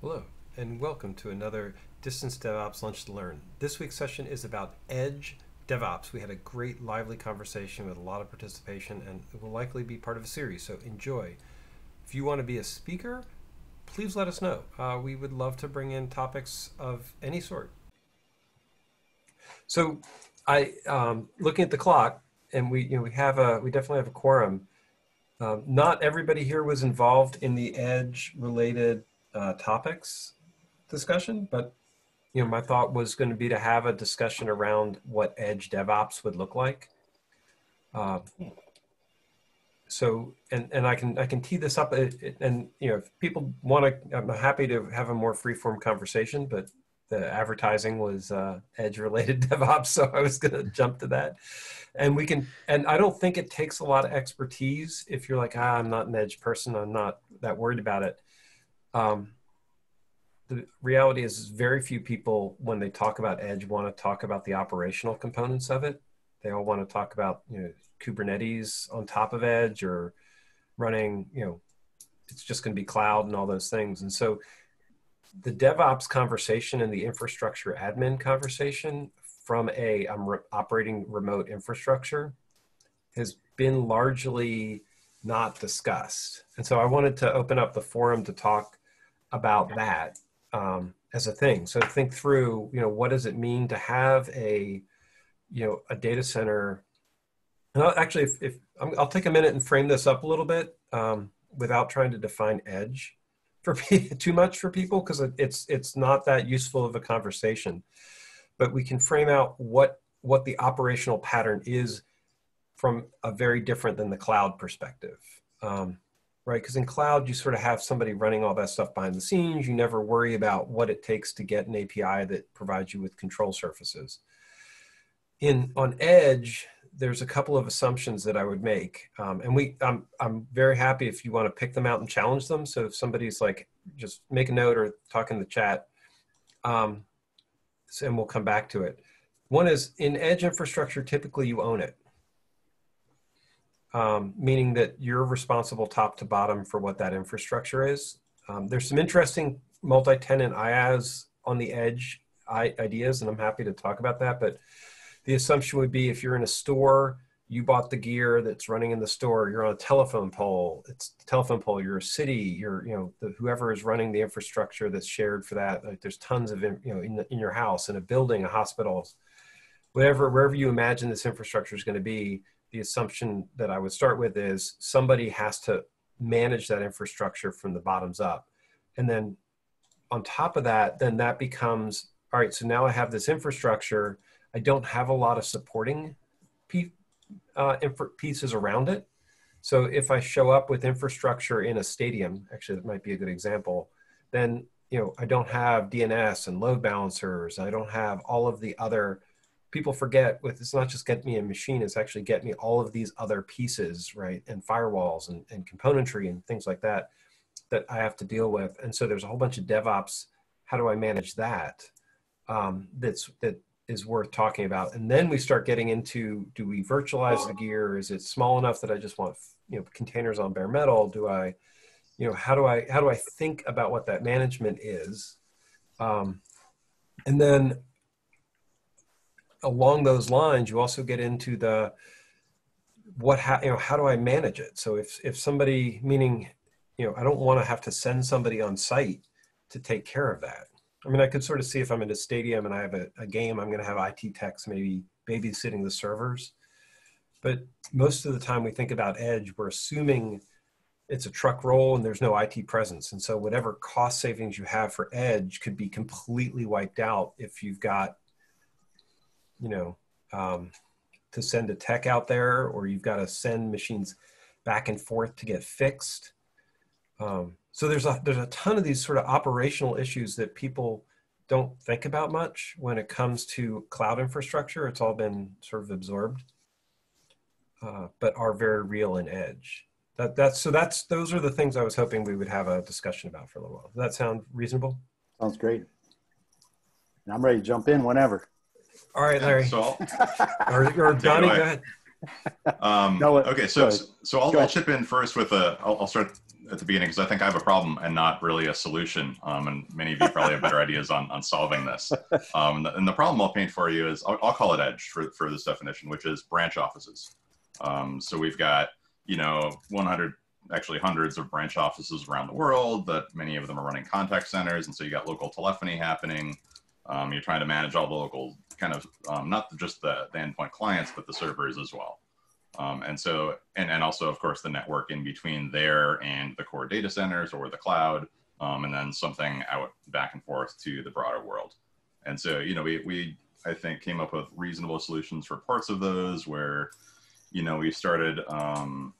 Hello, and welcome to another Distance DevOps Lunch to Learn. This week's session is about Edge DevOps. We had a great, lively conversation with a lot of participation, and it will likely be part of a series, so enjoy. If you want to be a speaker, please let us know. Uh, we would love to bring in topics of any sort. So, I um, looking at the clock, and we you know we have a we definitely have a quorum. Um, not everybody here was involved in the edge related uh, topics discussion, but you know my thought was going to be to have a discussion around what edge DevOps would look like. Uh, so and and I can I can tee this up and you know if people want to I'm happy to have a more free form conversation, but the advertising was uh, edge related DevOps, so I was going to jump to that. And we can, and I don't think it takes a lot of expertise if you're like, ah, I'm not an edge person, I'm not that worried about it. Um, the reality is, very few people, when they talk about edge, want to talk about the operational components of it. They all want to talk about, you know, Kubernetes on top of edge or running, you know, it's just going to be cloud and all those things. And so the DevOps conversation and the infrastructure admin conversation from a I'm re- operating remote infrastructure has been largely not discussed. And so I wanted to open up the forum to talk about that um, as a thing. So think through, you know, what does it mean to have a, you know, a data center? And I'll, actually, if, if i will take a minute and frame this up a little bit um, without trying to define edge for too much for people because it's it's not that useful of a conversation but we can frame out what what the operational pattern is from a very different than the cloud perspective um, right because in cloud you sort of have somebody running all that stuff behind the scenes you never worry about what it takes to get an api that provides you with control surfaces in on edge there's a couple of assumptions that I would make, um, and we I'm I'm very happy if you want to pick them out and challenge them. So if somebody's like, just make a note or talk in the chat, um, and we'll come back to it. One is in edge infrastructure, typically you own it, um, meaning that you're responsible top to bottom for what that infrastructure is. Um, there's some interesting multi-tenant IaaS on the edge ideas, and I'm happy to talk about that, but the assumption would be if you're in a store, you bought the gear that's running in the store, you're on a telephone pole, it's telephone pole, you're a city, you're, you know, the, whoever is running the infrastructure that's shared for that, like there's tons of, you know, in, the, in your house, in a building, a hospital, whatever, wherever you imagine this infrastructure is going to be, the assumption that I would start with is somebody has to manage that infrastructure from the bottoms up. And then on top of that, then that becomes, all right, so now I have this infrastructure I don't have a lot of supporting uh, pieces around it. So if I show up with infrastructure in a stadium, actually that might be a good example, then you know I don't have DNS and load balancers. I don't have all of the other. People forget with it's not just get me a machine; it's actually get me all of these other pieces, right? And firewalls and, and componentry and things like that that I have to deal with. And so there's a whole bunch of DevOps. How do I manage that? Um, that's that is worth talking about. And then we start getting into, do we virtualize the gear? Is it small enough that I just want, you know, containers on bare metal? Do I, you know, how do I, how do I think about what that management is? Um, and then along those lines, you also get into the, what, how, you know, how do I manage it? So if, if somebody, meaning, you know, I don't want to have to send somebody on site to take care of that I mean, I could sort of see if I'm in a stadium and I have a, a game, I'm going to have IT techs maybe babysitting the servers. But most of the time we think about edge, we're assuming it's a truck roll and there's no IT presence. And so whatever cost savings you have for edge could be completely wiped out if you've got, you know, um, to send a tech out there or you've got to send machines back and forth to get fixed. Um, so there's a there's a ton of these sort of operational issues that people don't think about much when it comes to cloud infrastructure. It's all been sort of absorbed, uh, but are very real in edge. That that's so that's those are the things I was hoping we would have a discussion about for a little while. Does that sound reasonable? Sounds great. And I'm ready to jump in whenever. All right, Larry. So or, or Donnie, go ahead. Um, no, okay, so so I'll, I'll chip in first with a. I'll, I'll start at the beginning because I think I have a problem and not really a solution. Um, and many of you probably have better ideas on, on solving this. Um, and the problem I'll paint for you is I'll, I'll, call it edge for, for this definition, which is branch offices. Um, so we've got, you know, 100, actually hundreds of branch offices around the world that many of them are running contact centers. And so you got local telephony happening. Um, you're trying to manage all the local kind of, um, not just the, the endpoint clients, but the servers as well. Um, and so, and, and also, of course, the network in between there and the core data centers or the cloud, um, and then something out back and forth to the broader world. And so, you know, we, we, I think, came up with reasonable solutions for parts of those where, you know, we started, um,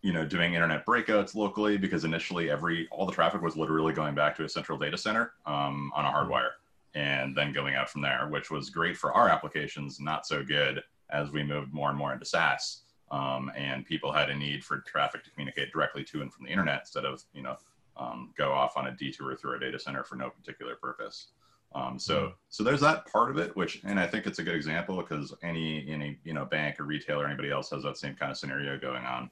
you know, doing internet breakouts locally because initially every, all the traffic was literally going back to a central data center um, on a hardwire and then going out from there, which was great for our applications, not so good as we moved more and more into SaaS. Um, and people had a need for traffic to communicate directly to and from the internet instead of, you know, um, go off on a detour through a data center for no particular purpose. Um, so, mm-hmm. so there's that part of it, which, and I think it's a good example because any, any, you know, bank or retailer anybody else has that same kind of scenario going on.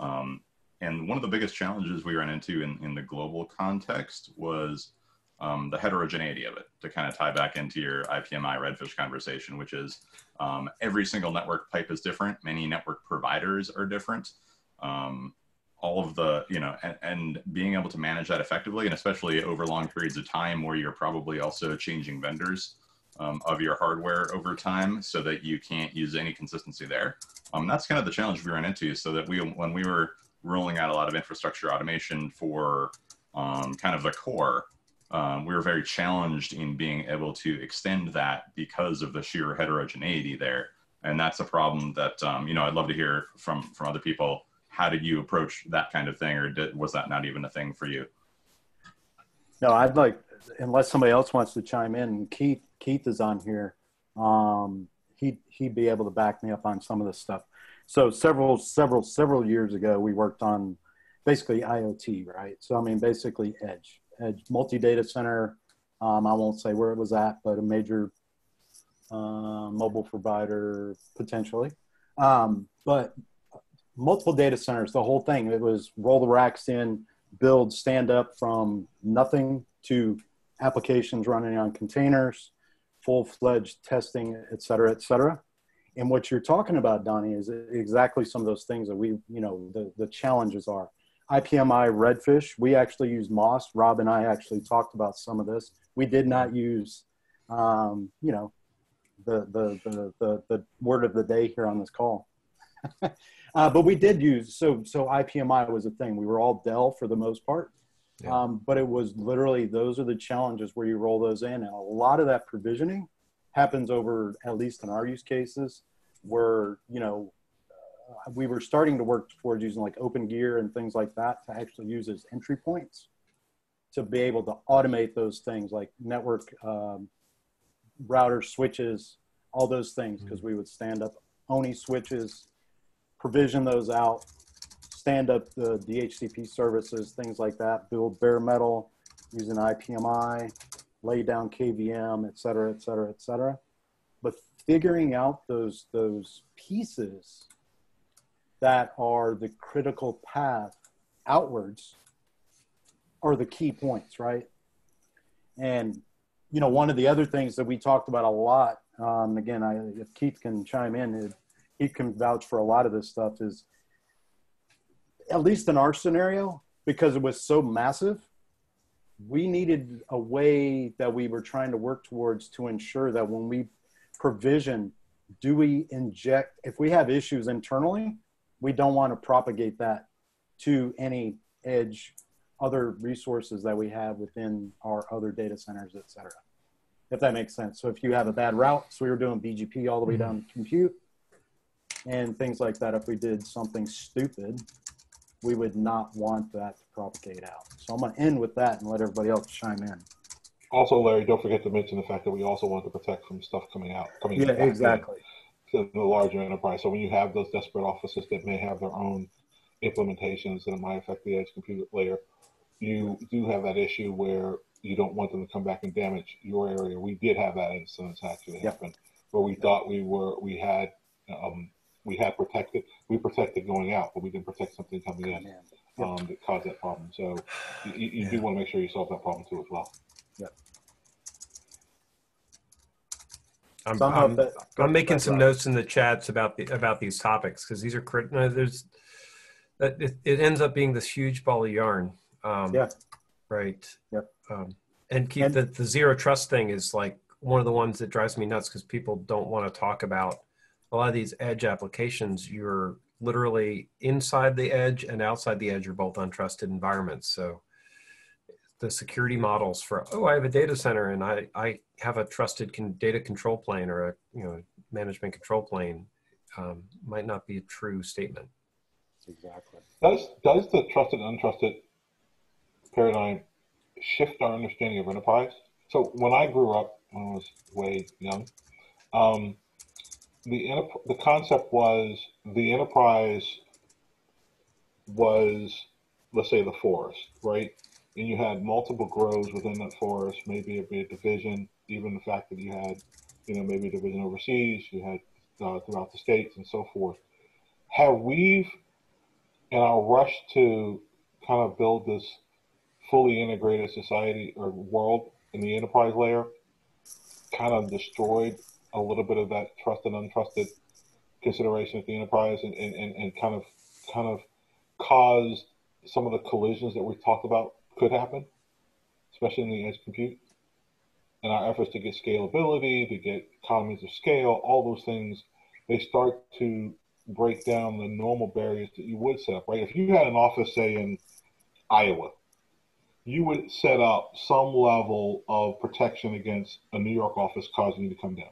Um, and one of the biggest challenges we ran into in, in the global context was um, the heterogeneity of it to kind of tie back into your IPMI redfish conversation, which is um, every single network pipe is different. Many network providers are different. Um, all of the, you know, and, and, being able to manage that effectively, and especially over long periods of time where you're probably also changing vendors um, of your hardware over time so that you can't use any consistency there. Um, that's kind of the challenge we ran into so that we, when we were rolling out a lot of infrastructure automation for um, kind of the core, um, we were very challenged in being able to extend that because of the sheer heterogeneity there. And that's a problem that, um, you know, I'd love to hear from, from other people. How did you approach that kind of thing, or did, was that not even a thing for you? No, I'd like, unless somebody else wants to chime in, Keith, Keith is on here. Um, he, he'd be able to back me up on some of this stuff. So several, several, several years ago, we worked on basically IoT, right? So, I mean, basically edge multi-data center. Um, I won't say where it was at, but a major uh, mobile provider potentially. Um, but multiple data centers, the whole thing. It was roll the racks in, build, stand up from nothing to applications running on containers, full-fledged testing, et cetera, et cetera. And what you're talking about, Donnie, is exactly some of those things that we, you know, the, the challenges are. IPMI redfish, we actually use MAAS. Rob and I actually talked about some of this. We did not use, um, you know, the, the, the, the, the word of the day here on this call. uh, but we did use, so, so IPMI was a thing. We were all Dell for the most part. Yeah. Um, but it was literally, those are the challenges where you roll those in. And a lot of that provisioning happens over, at least in our use cases, where, you know, we were starting to work towards using like Opengear and things like that to actually use as entry points to be able to automate those things like network um, routers, switches, all those things, because we would stand up ONIE switches, provision those out, stand up the DHCP services, things like that, build bare metal using IPMI, lay down KVM, et cetera, et cetera, et cetera. But figuring out those, those pieces that are the critical path outwards are the key points, right? And you know, one of the other things that we talked about a lot, um, again, I, if Keith can chime in, he can vouch for a lot of this stuff. Is at least in our scenario, because it was so massive, we needed a way that we were trying to work towards to ensure that when we provision, do we inject if we have issues internally, we don't want to propagate that to any edge other resources that we have within our other data centers, et cetera. If that makes sense. So if you have a bad route, so we were doing BGP all the way mm-hmm. down to compute and things like that. If we did something stupid, we would not want that to propagate out. So I'm going to end with that and let everybody else chime in. Also, Larry, don't forget to mention the fact that we also want to protect from stuff coming out. Coming yeah, exactly. In to the larger enterprise. So when you have those desperate offices that may have their own implementations that might affect the edge compute layer, you do have that issue where you don't want them to come back and damage your area. We did have that instance actually yep. happen where we thought we were we had um, we had protected we protected going out, but we didn't protect something coming in. um, that caused that problem. So you, you do want to make sure you solve that problem too as well. I'm, I don't know I'm, that- I'm making some right. notes in the chats about the about these topics because these are critical. No, there's that it, it ends up being this huge ball of yarn. Um, Yeah. Right. Yep. Um, and keep And- the the zero trust thing is like one of the ones that drives me nuts because people don't want to talk about a lot of these edge applications. You're literally inside the edge and outside the edge are both untrusted environments. So the security models for oh I have a data center and I I have a trusted con- data control plane or a you know management control plane um, might not be a true statement. Exactly. Does does the trusted and untrusted paradigm shift our understanding of enterprise? So when I grew up, when I was way young, um, the enter- the concept was the enterprise was let's say the forest, right? And you had multiple groves within that forest, maybe it'd be a division, even the fact that you had, you know, maybe division overseas, you had uh, throughout the states and so forth. Have we in our rush to kind of build this fully integrated society or world in the enterprise layer, kind of destroyed a little bit of that trust and untrusted consideration at the enterprise and, and, and, and kind of kind of caused some of the collisions that we talked about could happen, especially in the edge compute. And our efforts to get scalability, to get economies of scale, all those things, they start to break down the normal barriers that you would set up, right? If you had an office, say in Iowa, you would set up some level of protection against a New York office causing you to come down.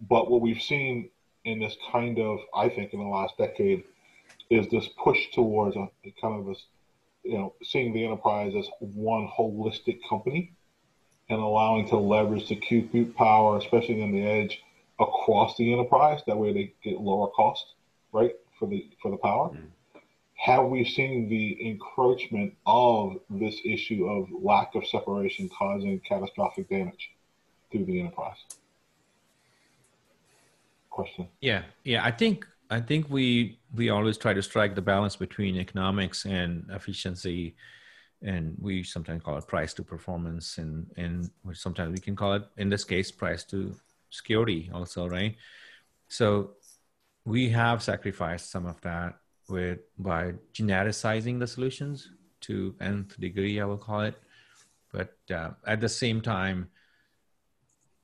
But what we've seen in this kind of, I think, in the last decade, is this push towards a kind of this, you know, seeing the enterprise as one holistic company and allowing to leverage the compute power, especially in the edge, across the enterprise. That way, they get lower cost, right, for the for the power. Mm-hmm. Have we seen the encroachment of this issue of lack of separation causing catastrophic damage through the enterprise? Question. Yeah, yeah. I think I think we we always try to strike the balance between economics and efficiency, and we sometimes call it price to performance, and and sometimes we can call it in this case price to security also, right? So we have sacrificed some of that with by genericizing the solutions to nth degree, I will call it, but uh, at the same time.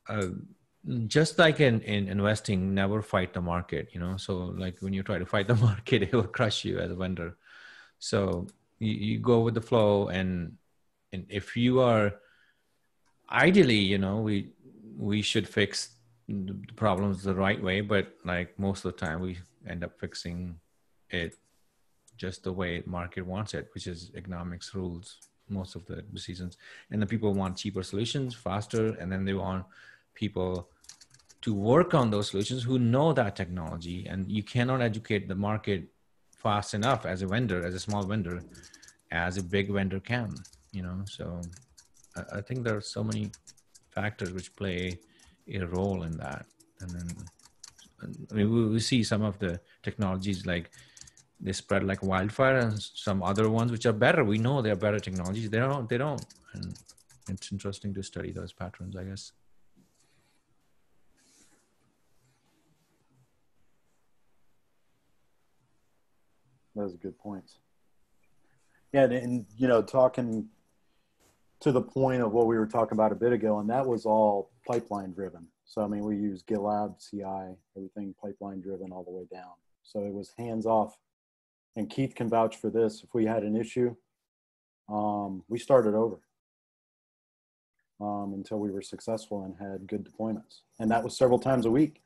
Uh, just like in, in investing never fight the market you know so like when you try to fight the market it will crush you as a vendor so you, you go with the flow and and if you are ideally you know we we should fix the problems the right way but like most of the time we end up fixing it just the way market wants it which is economics rules most of the decisions. And the people want cheaper solutions faster and then they want people to work on those solutions who know that technology. And you cannot educate the market fast enough as a vendor as a small vendor as a big vendor can you know? So i, I think there are so many factors which play a role in that. And then i mean we, we see some of the technologies like they spread like wildfire and some other ones which are better. We know they're better technologies. They don't they don't. And it's interesting to study those patterns i guess Those are good points. Yeah, and, and you know, talking to the point of what we were talking about a bit ago, and that was all pipeline driven. So I mean, we use GitLab, CI, everything pipeline driven all the way down. So it was hands off. And Keith can vouch for this. If we had an issue, um, we started over um, until we were successful and had good deployments, and that was several times a week.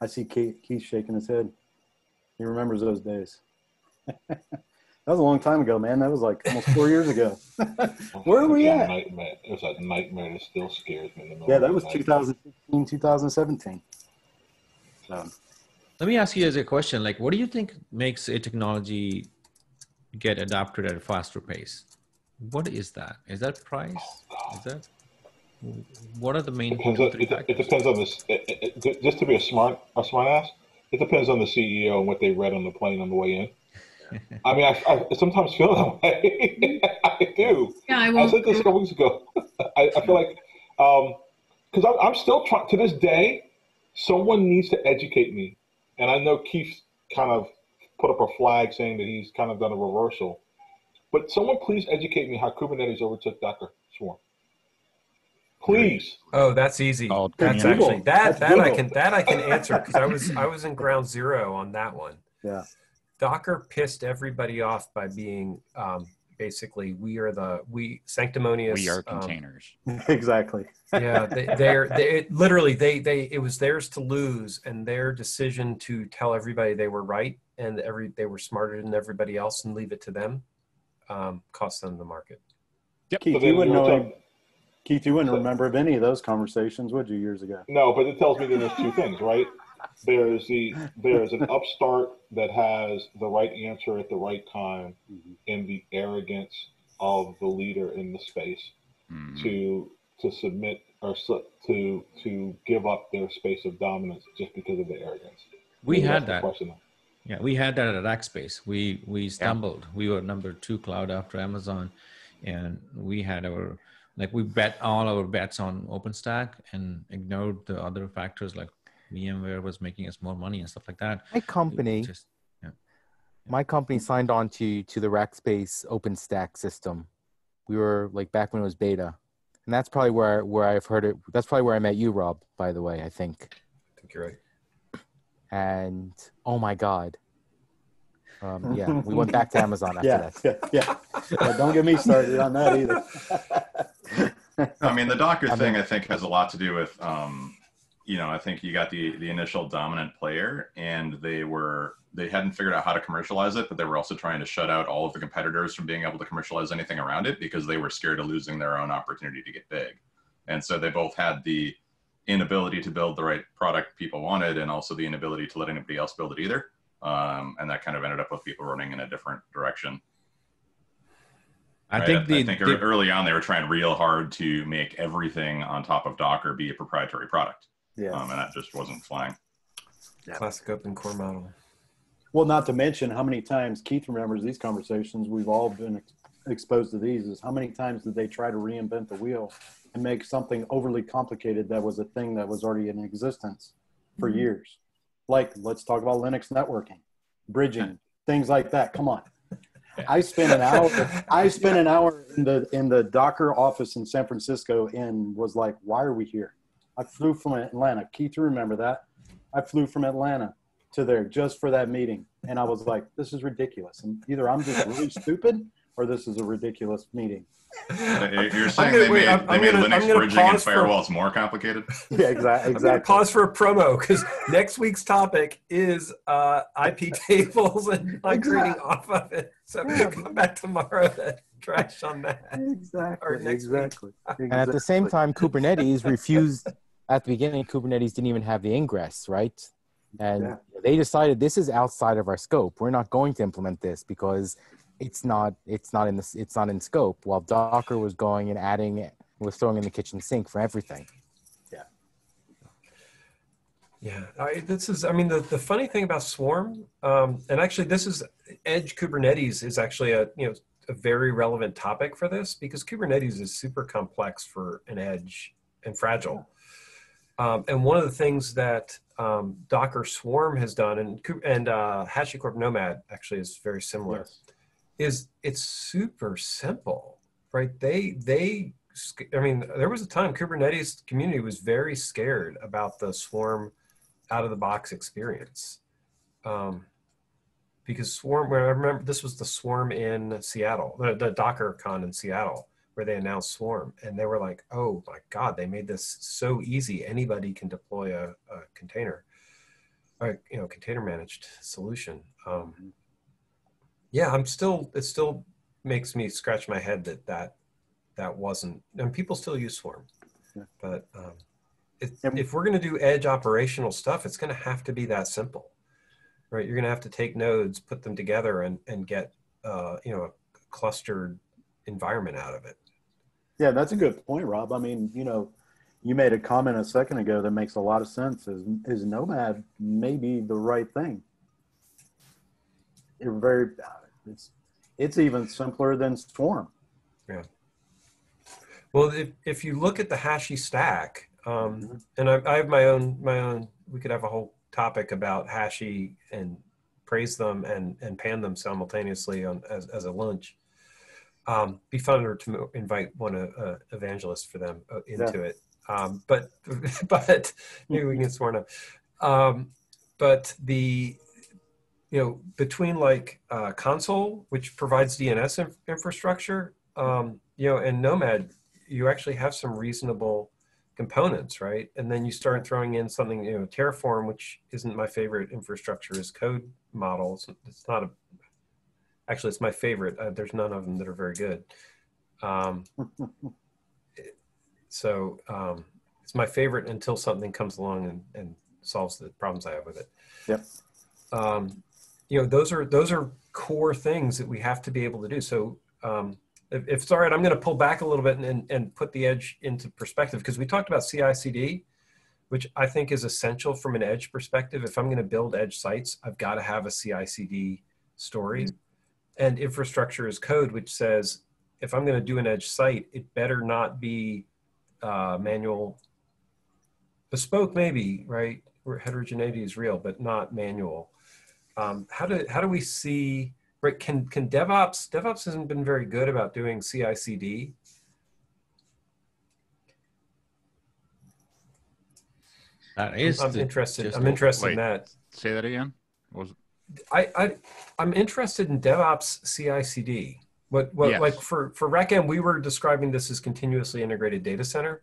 I see Keith, Keith shaking his head. He remembers those days. that was a long time ago, man. That was like almost four years ago. Where are we Yeah, at? Nightmare. It was a nightmare that still scares me. The Yeah, that was night. 2016, 2017. So, Let me ask you as a question, like, what do you think makes a technology get adopted at a faster pace? What is that? Is that price? Oh, is that what are the main Depends on, it, it depends on this. It, it, it- just to be a smart a smart ass, it depends on the CEO and what they read on the plane on the way in. I mean, I, I sometimes feel that way. I do. Yeah, I I said this a couple weeks ago. I, I feel like, um, because I'm, I'm still trying to this day, someone needs to educate me. And I know Keith kind of put up a flag saying that he's kind of done a reversal. But someone please educate me how Kubernetes overtook Docker Swarm. Please. Oh, that's easy. Oh, That's Google. actually that That's that I can that I can answer because I was I was in ground zero on that one. Yeah. Docker pissed everybody off by being um, basically we are the we sanctimonious. we are um, containers. exactly. yeah, they, they're they, it, literally they they it was theirs to lose and their decision to tell everybody they were right and every they were smarter than everybody else and leave it to them um, cost them the market. Keith, So you wouldn't you're know. Talking- Keith, you wouldn't So- remember of any of those conversations, would you, years ago? No, but it tells me that there's two things, right? There's the there's an upstart that has the right answer at the right time, and the arrogance of the leader in the space Mm. to to submit or su- to to give up their space of dominance just because of the arrogance. We Maybe had that. question. Yeah, we had that at Rackspace. We we stumbled. We were number two cloud after Amazon, and we had our like we bet all our bets on OpenStack and ignored the other factors like VMware was making us more money and stuff like that. My company, just my company signed on to to the Rackspace OpenStack system. We were like back when it was beta, and that's probably where where I've heard it. That's probably where I met you, Rob. By the way, I think. I think you're right. And oh my god, um, yeah, we went back to Amazon after Yeah, that. yeah, yeah. Yeah, Don't get me started on that either. I mean, the Docker I thing, mean- I think, has a lot to do with, um, you know, I think you got the the initial dominant player, and they were they hadn't figured out how to commercialize it, but they were also trying to shut out all of the competitors from being able to commercialize anything around it because they were scared of losing their own opportunity to get big. And so they both had the inability to build the right product people wanted, and also the inability to let anybody else build it either. Um, and that kind of ended up with people running in a different direction. I Right? think the, I think the- early on they were trying real hard to make everything on top of Docker be a proprietary product, Yeah. um, and that just wasn't flying. Classic open core model. Well, not to mention how many times Keith remembers these conversations. We've all been ex- exposed to these. Is how many times did they try to reinvent the wheel and make something overly complicated that was a thing that was already in existence for years? Like, let's talk about Linux networking, bridging, things like that. Come on. I spent an hour. I spent an hour in the in the Docker office in San Francisco and was like, "Why are we here?" I flew from Atlanta. Keith, you remember that? I flew from Atlanta to there just for that meeting, and I was like, "This is ridiculous." And either I'm just really stupid, or this is a ridiculous meeting. You're you're saying gonna- they wait, made, I'm- they I'm made gonna- Linux bridging and pause for- firewalls more complicated? Yeah, exactly. I'm going to Exactly. pause for a promo because next week's topic is uh, iptables and migrating off of it. So come back tomorrow to trash on that. Or Exactly. Exactly. And at the same time, Kubernetes refused at the beginning. Kubernetes didn't even have the ingress, right? And Yeah. they decided this is outside of our scope. We're not going to implement this because it's not it's not in this it's not in scope. While Docker was going and adding was throwing in the kitchen sink for everything. Yeah, I, this is. I mean, the, the funny thing about Swarm, um, and actually, this is Edge Kubernetes is actually a you know a very relevant topic for this because Kubernetes is super complex for an edge and fragile. Um, and one of the things that um, Docker Swarm has done, and and uh, HashiCorp Nomad actually is very similar Yes. Is it's super simple, right? They they I mean, there was a time Kubernetes community was very scared about the Swarm out of the box experience, um, because Swarm. When I remember this was the Swarm in Seattle, the, the DockerCon in Seattle, where they announced Swarm, and they were like, "Oh my God, they made this so easy. Anybody can deploy a, a container, a you know, container managed solution." Um, yeah i'm still it still makes me scratch my head that that that wasn't and people still use swarm Yeah. but um it, if we're going to do edge operational stuff it's going to have to be that simple right you're going to have to take nodes put them together and and get uh you know a clustered environment out of it Yeah, that's a good point, Rob. I mean, you know, you made a comment a second ago that makes a lot of sense. Is is Nomad maybe the right thing? Very It's it's even simpler than Swarm. Yeah. Well, if, if you look at the Hashi stack, um, Mhm. and I, I have my own my own. We could have a whole topic about Hashi and praise them and and pan them simultaneously on as, as a lunch. Um, be funner to invite one uh, uh, evangelist for them uh, into it. Um, but but maybe we can sworn up. Um, but the you know between like uh, Consul, which provides DNS inf- infrastructure, um, you know, and Nomad, you actually have some reasonable components, right? And then you start throwing in something, you know, Terraform, which isn't my favorite infrastructure as code model. It's, it's not a, actually, it's my favorite. Uh, there's none of them that are very good. Um, so um, it's my favorite until something comes along and, and solves the problems I have with it. Yep. Um, you know, those are those are core things that we have to be able to do. So um, if, if it's all right, I'm going to pull back a little bit and, and, and put the edge into perspective because we talked about CI/CD, which I think is essential from an edge perspective. If I'm going to build edge sites, I've got to have a CI/CD story, and infrastructure as code, which says if I'm going to do an edge site, it better not be uh, manual, bespoke, maybe right. Where heterogeneity is real, but not manual. Um, how do how do we see? Right? Can can DevOps DevOps hasn't been very good about doing CI/CD. That is I'm the- interested. I'm the- interested in that. Say that again. What was I, I I'm interested in DevOps CI/CD. What what Yes. like for for RackN we were describing this as continuously integrated data center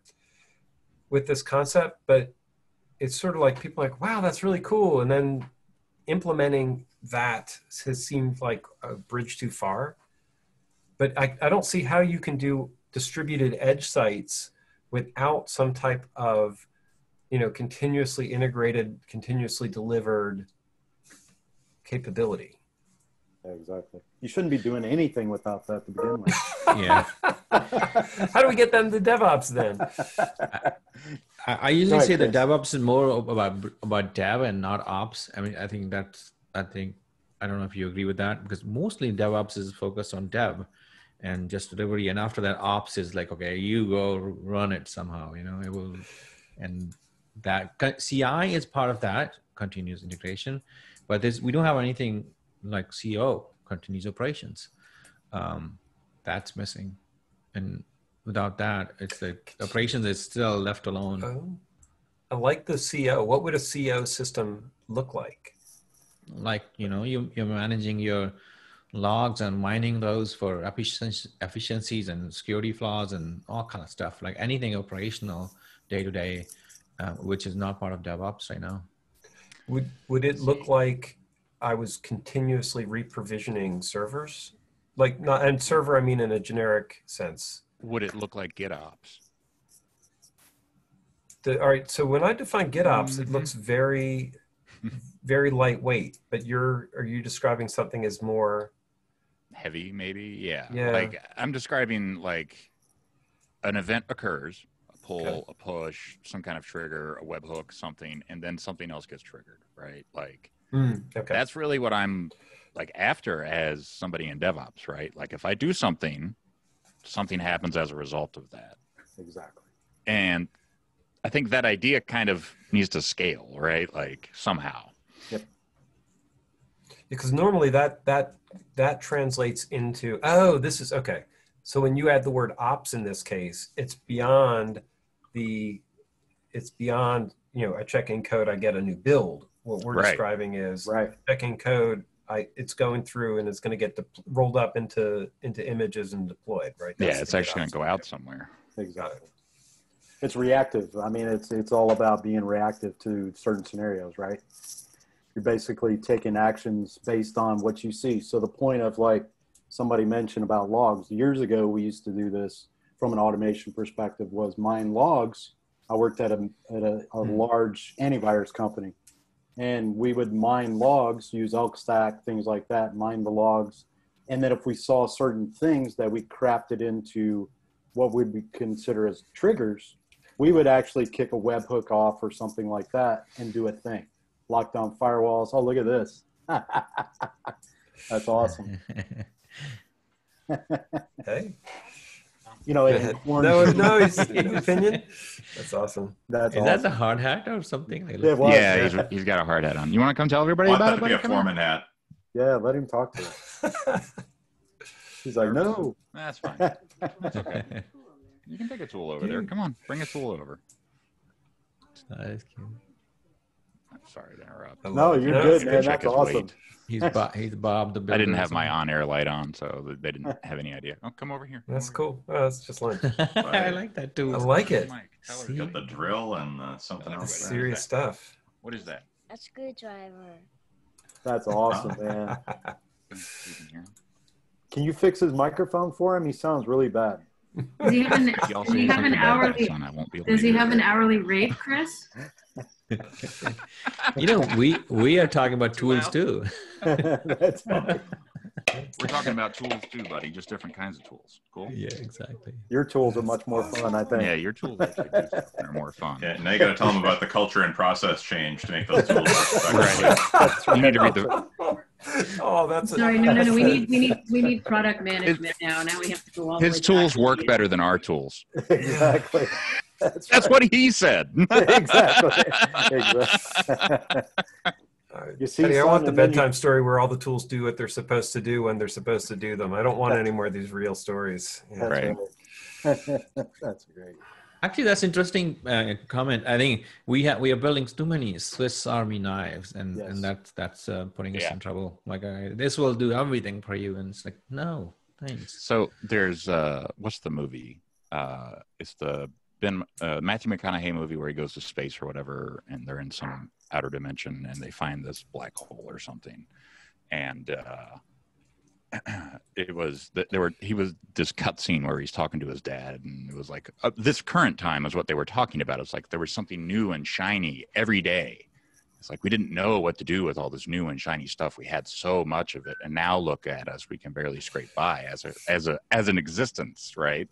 with this concept, but it's sort of like people are like wow that's really cool, and then implementing that has seemed like a bridge too far. But I, I don't see how you can do distributed edge sites without some type of you know continuously integrated, continuously delivered capability. Yeah, exactly. You shouldn't be doing anything without that to begin with. Yeah. How do we get them to DevOps then? I, I usually Right, say that DevOps is more about about dev and not ops. I mean, I think that's I think I don't know if you agree with that because mostly DevOps is focused on dev and just delivery, and after that, ops is like okay, you go run it somehow. You know, it will, and that CI is part of that continuous integration, but there's we don't have anything like CO continuous operations. Um, that's missing, and without that, it's like operations is still left alone. Oh, I like the CO. What would a CO system look like? like you know you, you're managing your logs and mining those for efficiency, efficiencies and security flaws and all kind of stuff like anything operational day to day which is not part of devops right now Would would it look like I was continuously reprovisioning servers? Like not and server I mean in a generic sense. would it look like GitOps? The, all right, so when I define GitOps, it Mhm. looks very very lightweight, but you're are you describing something as more Heavy, maybe. Yeah. Yeah. Like I'm describing like an event occurs, a pull, Okay. a push, some kind of trigger, a webhook, something, and then something else gets triggered, right? Like Mm, okay. that's really what I'm like after as somebody in DevOps, right? Like if I do something, something happens as a result of that. exactly. And I think that idea kind of needs to scale, right? Like somehow. Yep. Because normally that that that translates into oh this is okay so when you add the word ops in this case it's beyond the it's beyond you know i check in code i get a new build what we're Right. describing is Right. checking code i it's going through and it's going to get de- rolled up into into images and deployed right yeah, it's actually going to go out somewhere. Exactly. It's reactive. I mean, it's it's all about being reactive to certain scenarios, right? You're basically taking actions based on what you see. So the point of like somebody mentioned about logs years ago, we used to do this from an automation perspective. Was mine logs. I worked at a at a, a Hmm. large antivirus company, and we would mine logs, use Elk Stack, things like that, mine the logs, and then if we saw certain things that we crafted into what we'd we consider as triggers, we would actually kick a webhook off or something like that and do a thing. Lock down firewalls. Oh, look at this. That's awesome. Hey, You know, go it, ahead. orange- no, no, his opinion. That's awesome. That's Is that awesome. the hard hat or something? Like Yeah, well, yeah, he's, he's got a hard hat on. You want to come tell everybody Want about that it? to be a Come on. foreman hat. yeah, let him talk to us. He's like, no. That's fine. That's okay. You can take a tool over there. Come on, bring a tool over. That's cute. I'm sorry to interrupt. No, you're No, good, man. That's awesome. weight. He's Bob. He's Bob the. I didn't have my on-air light on, so they didn't have any idea. Oh, come over here. Come That's over cool. Oh, that's just lunch. I like that dude. I like it. Mike, tell her. See? Got the drill and uh, something That's else. That's there. serious stuff. What is that? A screwdriver. That's awesome, man. You can hear him. Can you fix his microphone for him? He sounds really bad. Does he have an, He also does he has have an something bad hourly? son, I won't be able to he hear have it. an hourly rate, Chris? you know, we we are talking about Too tools loud? too. That's fine. We're talking about tools too, buddy. Just different kinds of tools. Cool. Yeah, exactly. Your tools are much more fun, I think. Yeah, your tools actually do are more fun. Yeah, now you got to tell them about the culture and process change to make those tools. work Right. effectively. You need to read the. oh, that's a- Sorry, no, no, no. We need, we need, we need product management now. Now we have to go all the His way tools back. work better than our tools. exactly. That's, That's right. what he said. exactly. exactly. All right. You see, Eddie, I want the and then you- bedtime story where all the tools do what they're supposed to do when they're supposed to do them. I don't want any more of these real stories. Yeah. That's Right. right. That's great. Actually, that's interesting uh, comment. I think we have we are building too many Swiss Army knives, and Yes. and that's that's uh, putting us Yeah. in trouble. Like uh, this will do everything for you, and it's like no, thanks. So there's uh, what's the movie? Uh, it's the Ben uh, Matthew McConaughey movie where he goes to space or whatever, and they're in some outer dimension, and they find this black hole or something, and uh, it was that there were he was this cutscene where he's talking to his dad, and it was like uh, this current time is what they were talking about. It's like there was something new and shiny every day. It's like we didn't know what to do with all this new and shiny stuff. We had so much of it, and now look at us. We can barely scrape by as a as a as an existence, right?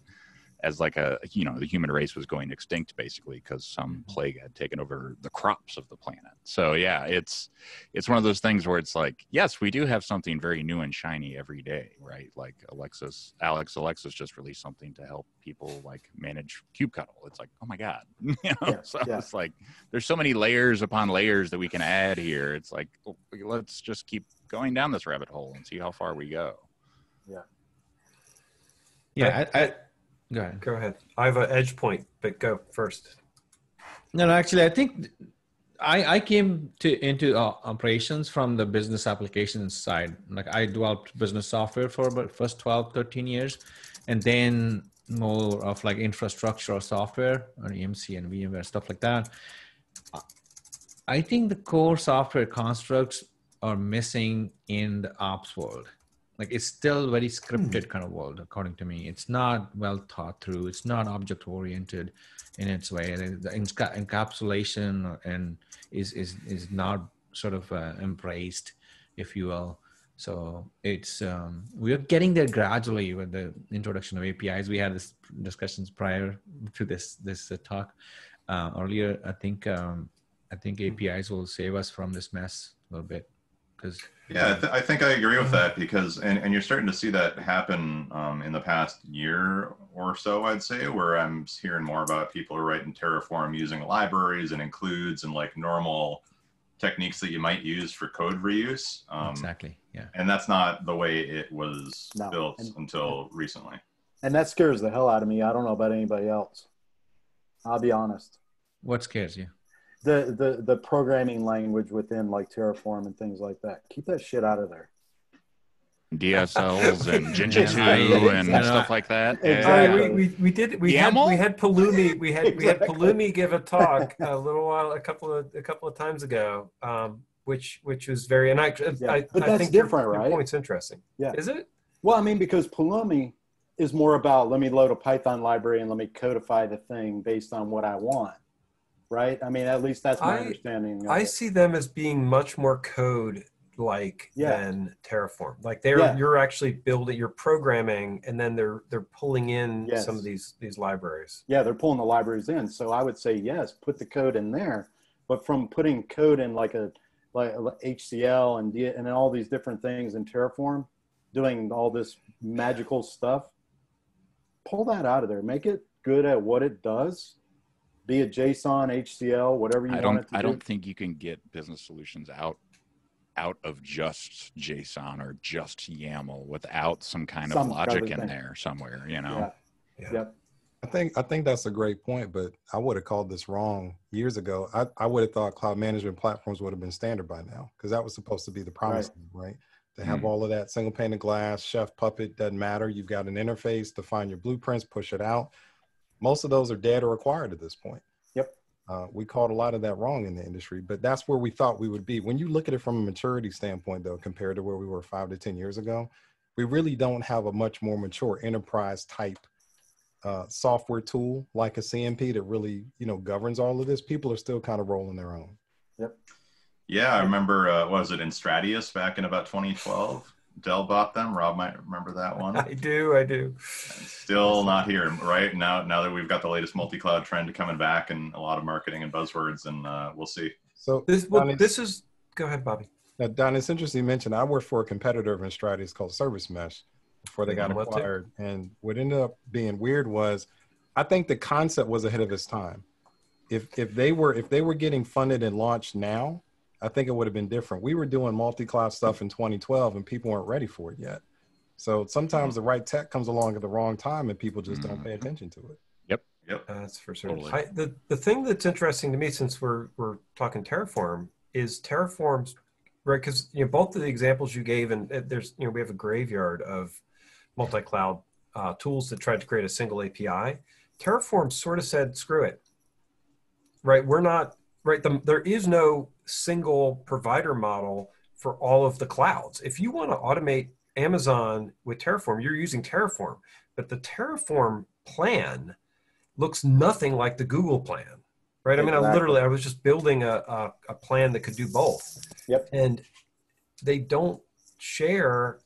As like a you know the human race was going extinct basically because some mm-hmm. plague had taken over the crops of the planet. So yeah, it's it's one of those things where it's like yes, we do have something very new and shiny every day, right? Like Alexis, Alex, Alexis just released something to help people like manage kubectl. It's like oh my god, you know. Yeah, so yeah. it's like there's so many layers upon layers that we can add here. It's like oh, let's just keep going down this rabbit hole and see how far we go. Yeah yeah, I, I go ahead. Go ahead. I have an edge point, but go first. No, no, actually, I think I I came to into uh, operations from the business applications side. Like I developed business software for about first 12, 13 years, and then more of like infrastructure or software on EMC and VMware stuff like that. I think the core software constructs are missing in the ops world. Like it's still very scripted kind of world, according to me. It's not well thought through. It's not object oriented in its way. The the enca- encapsulation and is is is not sort of uh, embraced, if you will. So it's um, we are getting there gradually with the introduction of APIs. We had this discussions prior to this this uh, talk uh, earlier. I think um, I think APIs will save us from this mess a little bit because Yeah, I, th- I think I agree with that because, and, and you're starting to see that happen um, in the past year or so, I'd say, where I'm hearing more about people who are writing Terraform using libraries and includes and like normal techniques that you might use for code reuse. Um, exactly yeah. And that's not the way it was No, built and- until recently. And that scares the hell out of me. I don't know about anybody else. I'll be honest. What scares you? The the the programming language within like Terraform and things like that. Keep that shit out of there. DSLs and Jinja Yeah, 2 I- and you know, stuff like that. Exactly. right, we, we, we did we had we had Pulumi we had we had Pulumi give a talk a little while a couple of a couple of times ago, um, which which was very and I Yeah, I, but I that's think your- different, your right? point's interesting. Yeah. Is it? Well, I mean, because Pulumi is more about let me load a Python library and let me codify the thing based on what I want. Right? I mean, at least that's my I- understanding. I it. see them as being much more code like Yeah. than Terraform. Like they're Yeah. you're actually building, you're programming, and then they're they're pulling in Yes. some of these these libraries. Yeah, they're pulling the libraries in. So I would say yes, put the code in there. But from putting code in like a like HCL and and all these different things in Terraform, doing all this magical stuff. Pull that out of there. Make it good at what it does. Be it JSON, HCL, whatever you I want don't. it to I do. don't think you can get business solutions out out of just JSON or just YAML without some kind Some of logic other in thing. there somewhere. You know. Yeah. Yeah. Yep. I think I think that's a great point, but I would have called this wrong years ago. I, I would have thought cloud management platforms would have been standard by now because that was supposed to be the promise, right? To have Mm. all of that single pane of glass, chef puppet doesn't matter. You've got an interface, define your blueprints, push it out. Most of those are dead or acquired at this point. Yep. Uh, we called a lot of that wrong in the industry, but that's where we thought we would be. When you look at it from a maturity standpoint, though, compared to where we were five to 10 years ago, we really don't have a much more mature enterprise type uh, software tool like a CMP that really, you know, governs all of this. People are still kind of rolling their own. Yep. Yeah, I remember. Uh, what was it Enstratius back in about 2012? Dell bought them. Rob might remember that one. I do, I do. Still not here, right now. Now that we've got the latest multi-cloud trend coming back and a lot of marketing and buzzwords, and uh, we'll see. So This well, Donnie- this is go ahead, Bobby. Now, Don, it's interesting you mentioned I worked for a competitor of Enstratius called Service Mesh before they got. What acquired. And what ended up being weird was I think the concept was ahead of its time. If if they were if they were getting funded and launched now, I think it would have been different. We were doing multi-cloud stuff in 2012 and people weren't ready for it yet. So sometimes the right tech comes along at the wrong time and people just don't pay attention to it. Yep. yep, That's for certain. Totally. I, the the thing that's interesting to me, since we're we're talking Terraform, is Terraform's right because you know both of the examples you gave, and uh, there's you know we have a graveyard of multi-cloud uh, tools that tried to create a single API. Terraform sort of said, "Screw it." Right? We're not right. The, there is no single provider model for all of the clouds. If you want to automate Amazon with Terraform, you're using Terraform, but the Terraform plan looks nothing like the Google plan, right? I mean, I literally, I was just building a, a, a plan that could do both. Yep. And they don't share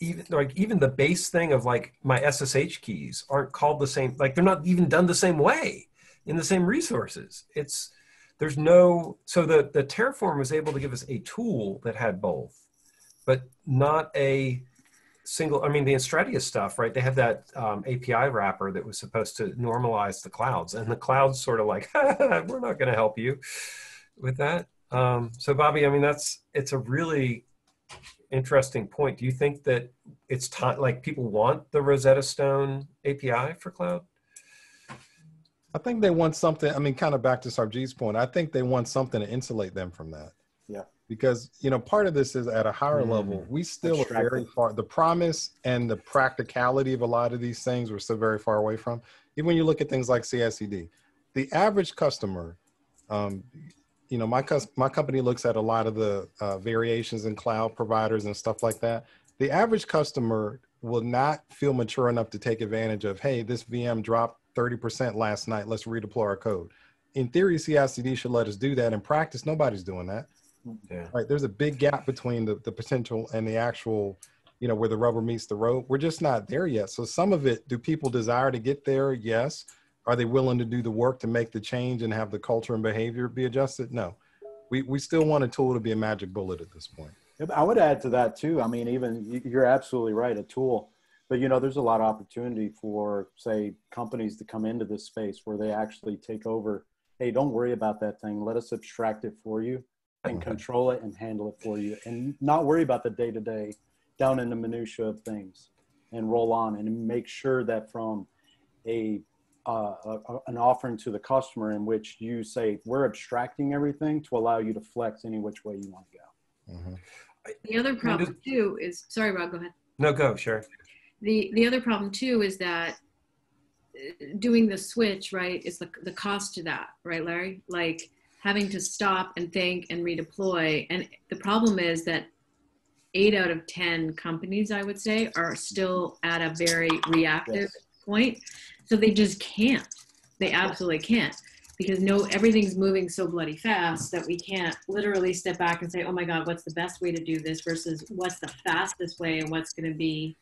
even like even the base thing of like my SSH keys aren't called the same. Like they're not even done the same way in the same resources. It's there's no so the the Terraform was able to give us a tool that had both, but not a single i mean the Enstratius stuff right they have that um, api wrapper that was supposed to normalize the clouds and the clouds sort of like we're not going to help you with that. Um, so bobby i mean that's it's a really interesting point. Do you think that it's time like people want the rosetta stone api for cloud I think they want something. I mean, kind of back to Sarbjeet's point. I think they want something to insulate them from that. Yeah. Because you know, part of this is at a higher Mm. level. We still are very it. far. The promise and the practicality of a lot of these things we're still very far away from. Even when you look at things like CICD, the average customer, um, you know, my cus- my company looks at a lot of the uh, variations in cloud providers and stuff like that. The average customer will not feel mature enough to take advantage of, hey, this VM dropped 30% last night. Let's redeploy our code. In theory, CICD should let us do that. In practice, nobody's doing that. yeah Right? There's a big gap between the, the potential and the actual, you know, where the rubber meets the road. We're just not there yet. So some of it, do people desire to get there? Yes. Are they willing to do the work to make the change and have the culture and behavior be adjusted? No. We, we still want a tool to be a magic bullet at this point. I would add to that too. I mean, even you're absolutely right, a tool. But you know, there's a lot of opportunity for, say, companies to come into this space where they actually take over. Hey, don't worry about that thing. Let us abstract it for you and control it and handle it for you, and not worry about the day to day, down in the minutia of things, and roll on and make sure that from a, uh, a a- an offering to the customer in which you say we're abstracting everything to allow you to flex any which way you want to go. Mhm. The other problem too is, sorry, Rob, go ahead. no go sure The, the other problem too is that uh, doing the switch, right, is the, the cost to that, right, Larry? Like having to stop and think and redeploy. And the problem is that eight out of 10 companies, I would say, are still at a very reactive Yes. point. So they just can't. They absolutely can't because no, everything's moving so bloody fast that we can't literally step back and say, oh my God, what's the best way to do this versus what's the fastest way and what's going to be,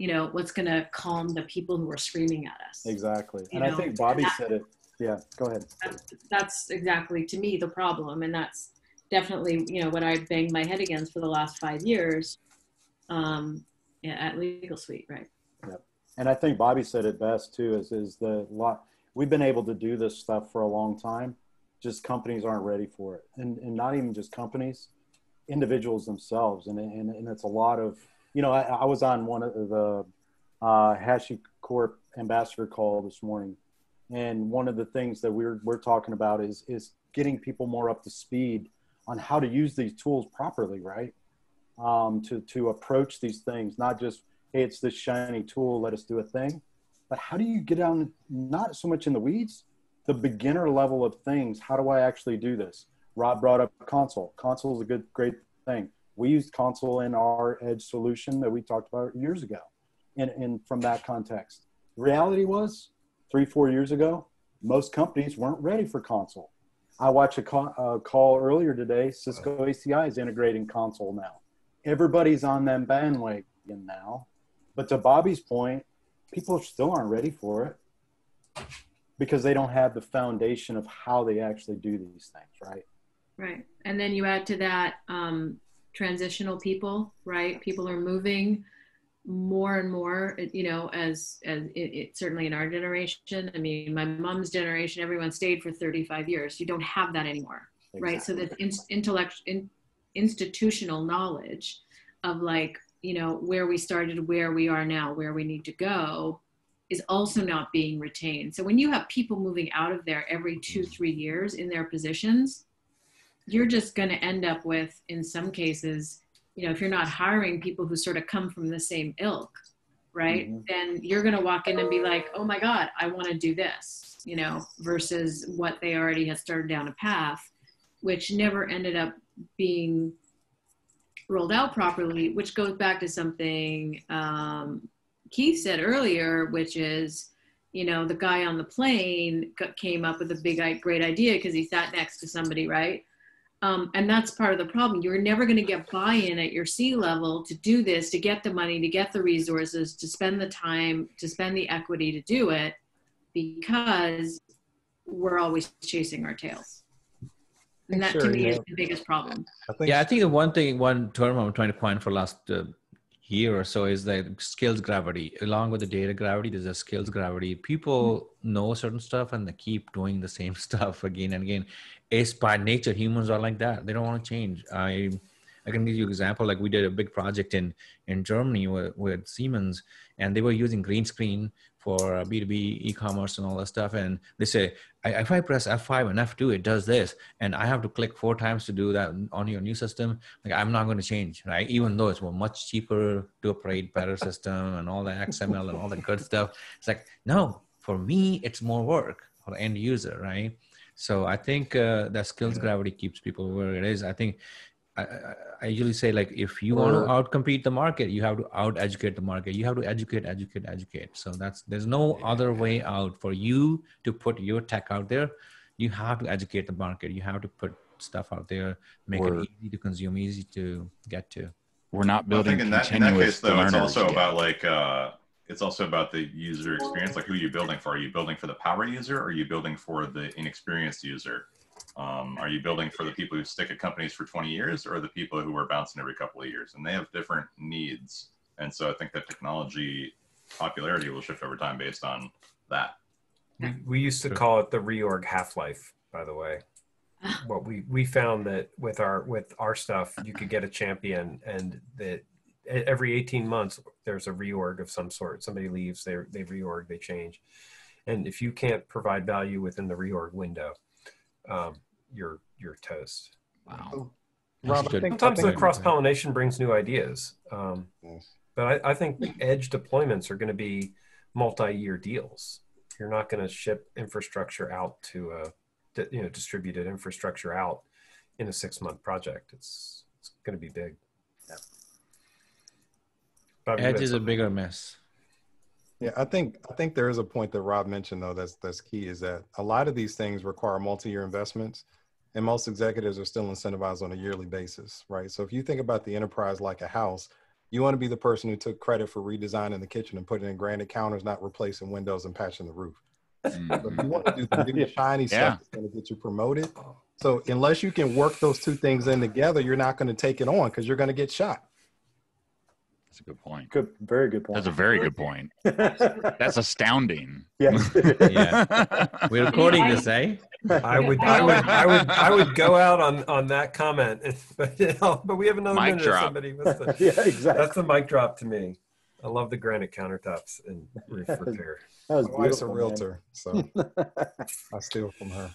you know, what's going to calm the people who are screaming at us. Exactly. You And I think Bobby that- said it. Yeah, go ahead. That's, that's exactly to me the problem. And that's, definitely you know what I banged my head against for the last five years um, yeah, at Legal Suite, right? yep. And I think Bobby said it best too. Is is the lot we've been able to do this stuff for a long time. Just companies aren't ready for it, and and not even just companies, individuals themselves. And and, and it's a lot of you know I, I was on one of the uh, HashiCorp ambassador call this morning, and one of the things that we're we're talking about is is getting people more up to speed on how to use these tools properly, right? Um, to to approach these things, not just hey, it's this shiny tool, let us do a thing, but how do you get down not so much in the weeds, the beginner level of things? How do I actually do this? Rob brought up Consul. Consul is a good, great thing. We used Consul in our Edge solution that we talked about years ago, and, and from that context, reality was three, four years ago, most companies weren't ready for Consul I watched a call, uh, call earlier today. Cisco ACI is integrating Consul now. Everybody's on them bandwagon now. But to Bobby's point, people still aren't ready for it because they don't have the foundation of how they actually do these things, right? Right. And then you add to that um, transitional people, right? People are moving more and more you know as as it, it, certainly in our generation i mean my mom's generation everyone stayed for 35 years you don't have that anymore exactly. right so the in, intellect in, institutional knowledge of like you know where we started where we are now where we need to go is also not being retained so when you have people moving out of there every two mm-hmm. three years in their positions you're just going to end up with in some cases you know if you're not hiring people who sort of come from the same ilk right mm-hmm. then you're going to walk in and be like oh my god i want to do this you know versus what they already had started down a path which never ended up being rolled out properly which goes back to something um, keith said earlier which is you know the guy on the plane came up with a big great idea because he sat next to somebody right um, and that's part of the problem. You're never going to get buy in at your C level to do this, to get the money, to get the resources, to spend the time, to spend the equity to do it because we're always chasing our tails. And that sure, to me yeah. is the biggest problem. I yeah, I think the one thing, one term I'm trying to coin for last uh, year or so is the skills gravity. Along with the data gravity, there's a skills gravity. People mm-hmm. know certain stuff and they keep doing the same stuff again and again it's by nature humans are like that. They don't want to change. I i can give you an example like we did a big project in in germany with, with siemens and they were using green screen for uh, b2b e-commerce and all that stuff and they say if i press f5 and f2 it does this and i have to click four times to do that on your new system like i'm not going to change right? Even though it's much cheaper to operate better system and all the xml and all the good stuff. It's like no for me it's more work for the end user right so I think uh, that skills gravity keeps people where it is. I think I, I, usually say like if you want to outcompete the market, you have to out educate the market. You have to educate, educate, educate. So that's there's no other way out for you to put your tech out there. You have to educate the market. You have to put stuff out there, make it easy to consume, easy to get to. We're not building well, in that, in that case, though, it's also yet. about like uh, it's also about the user experience. Like, who are you building for? Are you building for the power user? Or are you building for the inexperienced user? Um, are you building for the people who stick at companies for 20 years, or the people who are bouncing every couple of years? And they have different needs. And so I think that technology popularity will shift over time based on that. We, we used to call it the reorg half life. By the way, what we we found that with our with our stuff, you could get a champion, and that every 18 months there's a reorg of some sort. Somebody leaves they they reorg they change. And if you can't provide value within the reorg window um, you're you're toast. Wow. Rob, I think, sometimes I think the cross pollination brings new ideas um, yes. but I, I think edge deployments are going to be multi-year deals. You're not going to ship infrastructure out to a you know distributed infrastructure out in a six month project. It's it's going to be big Edge is a bigger mess. Yeah, I think I think there is a point that Rob mentioned though that's that's key is that a lot of these things require multi-year investments, and most executives are still incentivized on a yearly basis, right? So if you think about the enterprise like a house, you want to be the person who took credit for redesigning the kitchen and putting in granite counters, not replacing windows and patching the roof. But if you Mhm. want to do the new shiny Yeah. stuff that's going to get you promoted. So unless you can work those two things in together, you're not going to take it on because you're going to get shot. That's a good point. Good, very good point. That's a very good point. That's astounding. yes. Yeah. We're recording this, eh? I would, I would, I would, I would go out on on that comment. But, but we have another Mic minute. drop. Somebody wants to- yeah, exactly. That's the mic drop to me. I love the granite countertops and roof repair. that was My wife's a beautiful, man. realtor, so I steal from her.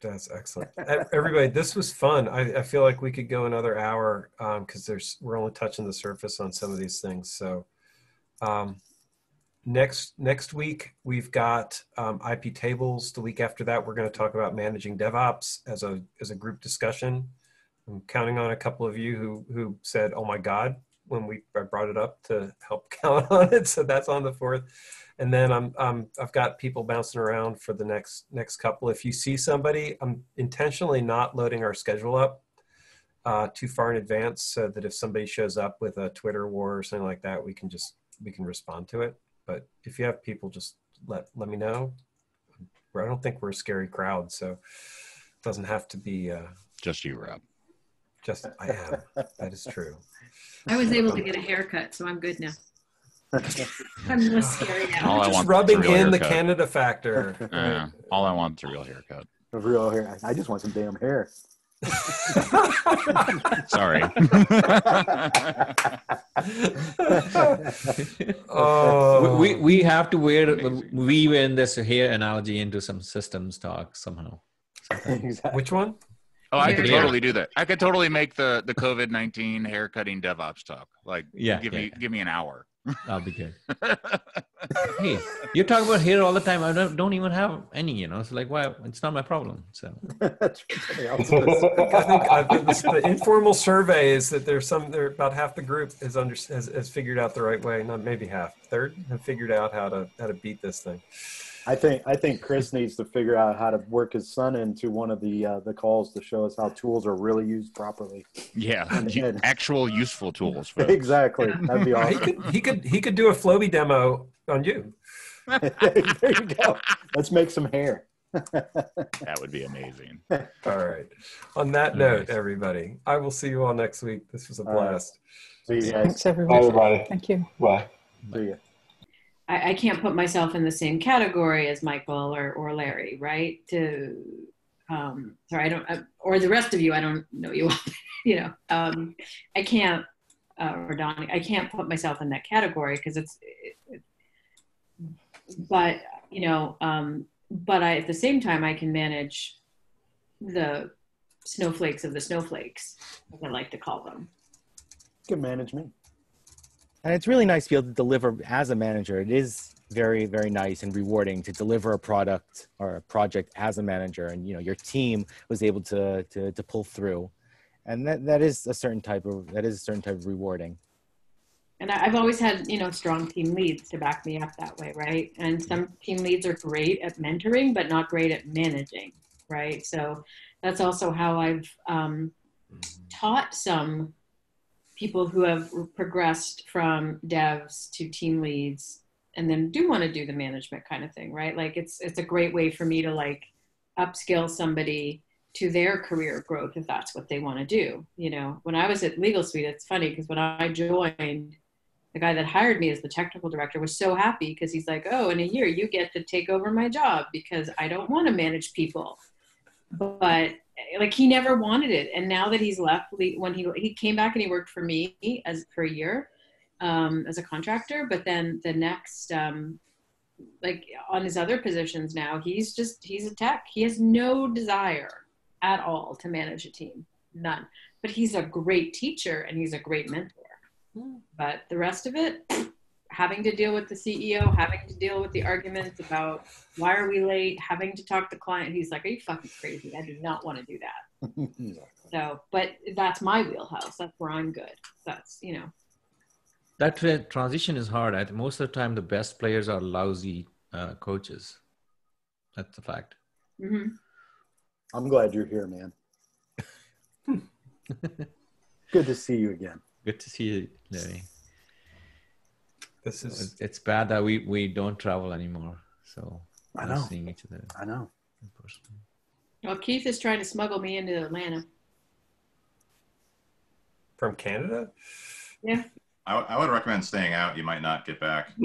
That's excellent. Everybody, this was fun. I, I feel like we could go another hour because there's we're only touching the surface on some of these things. So um, next next week we've got um, iptables. The week after that, we're going to talk about managing DevOps as a as a group discussion. I'm counting on a couple of you who who said, "Oh my God," when we I brought it up to help count on it. So that's on the fourth and then I'm, I'm I've got people bouncing around for the next next couple. If you see somebody, I'm intentionally not loading our schedule up uh, too far in advance, so that if somebody shows up with a Twitter war or something like that, we can just we can respond to it. But if you have people, just let let me know. I don't think we're a scary crowd, so it doesn't have to be uh, Just you, Rob. Just I am. That is true. I was able to get a haircut, so I'm good now. I'm less scary now. All I just want rubbing real in the. Canada factor. Uh, all I want is a real haircut. A real hair. I just want some damn hair. Sorry. oh, we, we we have to wear weave in this hair analogy into some systems talk somehow. exactly. which one? Oh, I could Yeah. totally do that. I could totally make the the COVID nineteen haircutting DevOps talk. Like, Yeah, give yeah, me yeah. give me an hour. That'll be good. Hey, you talk about hair all the time. I don't, don't even have any. You know, it's like why? It's not my problem. So That's somebody. I think I think this, the informal survey is that there's some there about half the group is under has, has figured out the right way. Not maybe half, third have figured out how to how to beat this thing. I think I think Chris needs to figure out how to work his son into one of the uh, the calls to show us how tools are really used properly. Yeah, And- and- actual useful tools. folks. exactly. That'd be awesome. He could he could he could do a Floby demo on you. there you go. Let's make some hair. That would be amazing. All right. On that note, everybody, I will see you all next week. This was a All right. blast. See you guys. Thanks, Bye, everybody. everybody. Thank you. Bye. See you. I, I can't put myself in the same category as Michael or, or Larry, right? To um, sorry, I don't, or the rest of you. I don't know you. all, you know, um, I can't, uh, or Donnie, I can't put myself in that category because it's. It, but you know, um, but I at the same time I can manage the snowflakes of the snowflakes, as I like to call them. Can manage me. And it's really nice to be able to deliver as a manager. It is very, very nice and rewarding to deliver a product or a project as a manager. And, you know, your team was able to, to, to pull through. And that, that is a certain type of, that is a certain type of rewarding. And I've always had, you know, strong team leads to back me up that way, right? And some team leads are great at mentoring, but not great at managing, right? So that's also how I've um, taught some people who have progressed from devs to team leads and then do want to do the management kind of thing, right? Like it's it's a great way for me to like upskill somebody to their career growth if that's what they want to do. You know, when I was at Legal Suite, it's funny because when I joined, the guy that hired me as the technical director was so happy because he's like, "Oh, in a year you get to take over my job because I don't want to manage people." But like he never wanted it, and now that he's left, when he he came back and he worked for me as for a year um, as a contractor, but then the next um, like on his other positions now, he's just he's a tech. He has no desire at all to manage a team, none. But he's a great teacher and he's a great mentor. But the rest of it, having to deal with the CEO, having to deal with the arguments about why are we late, having to talk to the client, he's like, "Are you fucking crazy? I do not want to do that." So, but that's my wheelhouse. That's where I'm good. That's you know. that tra- transition is hard. I think most of the time, the best players are lousy uh, coaches. That's a fact. hmm I'm glad you're here, man. Good to see you again. Good to see you, Larry. This is It's, it's bad that we we don't travel anymore. So I we're not know. seeing each other I know. in person. Well, Keith is trying to smuggle me into Atlanta. from Canada. Yeah. I, would- I would recommend staying out. You might not get back.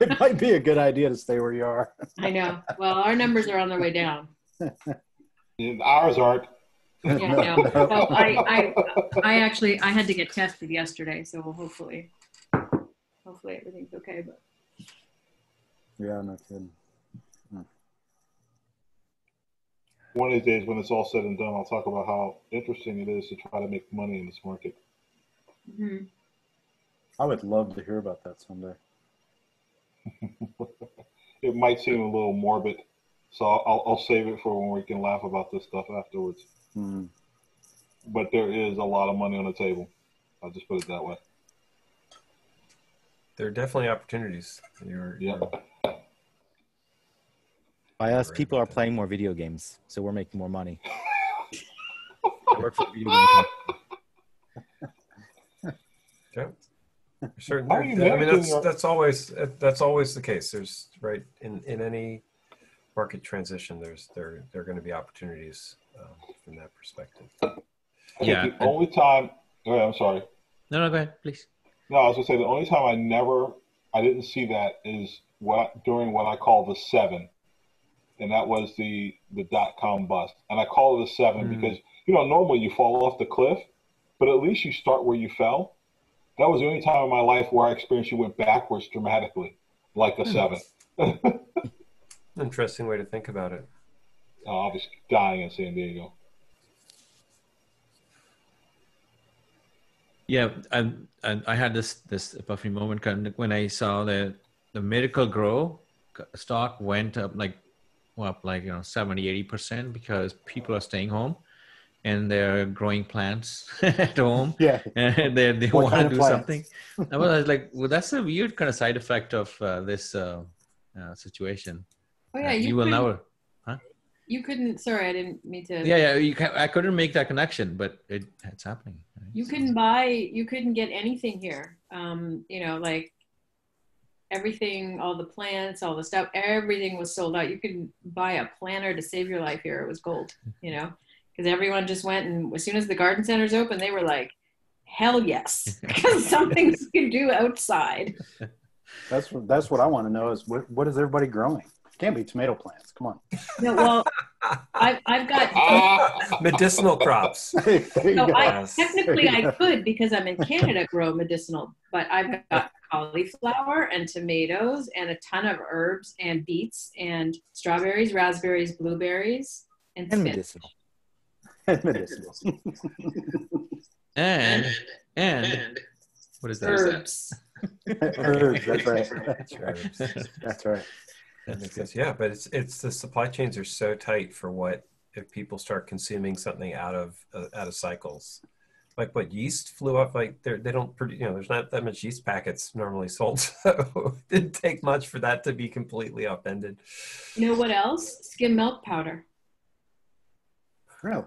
It might be a good idea to stay where you are. I know. Well, our numbers are on their way down. Ours aren't. Yeah, no. So I, I, I actually, I had to get tested yesterday, so hopefully, hopefully everything's okay. But Yeah, no kidding. One of these days, when it's all said and done, I'll talk about how interesting it is to try to make money in this market. mhm. I would love to hear about that someday. it might seem a little morbid, so I'll, I'll save it for when we can laugh about this stuff afterwards. Hmm. But there is a lot of money on the table. I'll just put it that way. There are definitely opportunities. You're, Yeah. you're- By us, Right. people are playing more video games, so we're making more money. I work for video game yeah. Certain, How are I mean, that's that's always that's always the case. There's right in in any market transition. There's there there are going to be opportunities um, from that perspective. Yeah, The only time, go ahead, I'm sorry. No, no, go ahead, please. No, I was gonna say the only time I never, I didn't see that is what during what I call the seven, and that was the the dot com bust. And I call it a seven Mm. because you know normally you fall off the cliff, but at least you start where you fell. That was the only time in my life where I experienced you went backwards dramatically, like a Hmm. seven. Interesting way to think about it. Oh, I was dying in San Diego. Yeah, and and I had this this epiphany moment when I saw the the Miracle-Gro stock went up like well, up like you know 70 80 percent because people are staying home and they're growing plants at home Yeah. and they they What want kind to do plants? something. I was like, well, that's a weird kind of side effect of uh, this uh, uh, situation. oh Uh, yeah, you, you will couldn't, never. You couldn't. Sorry, I didn't mean to. Yeah, yeah. You can, I couldn't make that connection, but it it's happening. right? You So- couldn't buy. You couldn't get anything here. Um, you know, like everything, all the plants, all the stuff, everything was sold out. You could buy a planter to save your life here. It was gold. You know, because everyone just went and as soon as the garden centers opened, they were like, "Hell yes!" Because something you can do outside. That's what that's what I want to know is what what is everybody growing? Can't be tomato plants. Come on. No, well, I've I've got. Ah, Medicinal crops. There you No, go. I, technically I go. could because I'm in Canada grow medicinal, but I've got cauliflower and tomatoes and a ton of herbs and beets and strawberries, raspberries, blueberries, and And spinach. medicinal. medicinal. and and what is that? Herbs. Herbs, that's right. Herbs. That's right. That makes sense. Yeah, but it's it's the supply chains are so tight for what if people start consuming something out of uh, out of cycles. Like what yeast flew up. Like they they don't produce. You know, there's not that much yeast packets normally sold. So it didn't take much for that to be completely upended. You know what else? Skim milk powder. Really?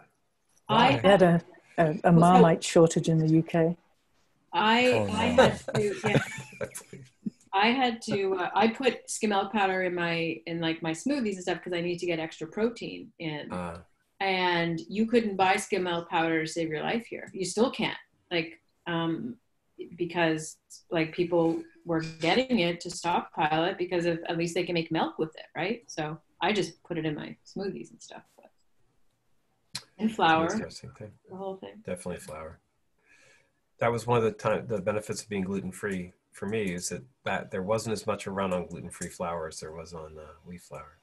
I Why? We had a, a, a marmite shortage in the UK. I Oh, I no. had to yeah, I had to uh, I put skim milk powder in my in like my smoothies and stuff because I need to get extra protein in. Uh, and you couldn't buy skim milk powder to save your life here. You still can't, like, um, because like people were getting it to stockpile it because of at least they can make milk with it, right? So I just put it in my smoothies and stuff. But, and flour, interesting thing. the whole thing. Definitely flour. That was one of the time the benefits of being gluten free for me is that, that there wasn't as much around on gluten free flour as there was on uh, wheat flour.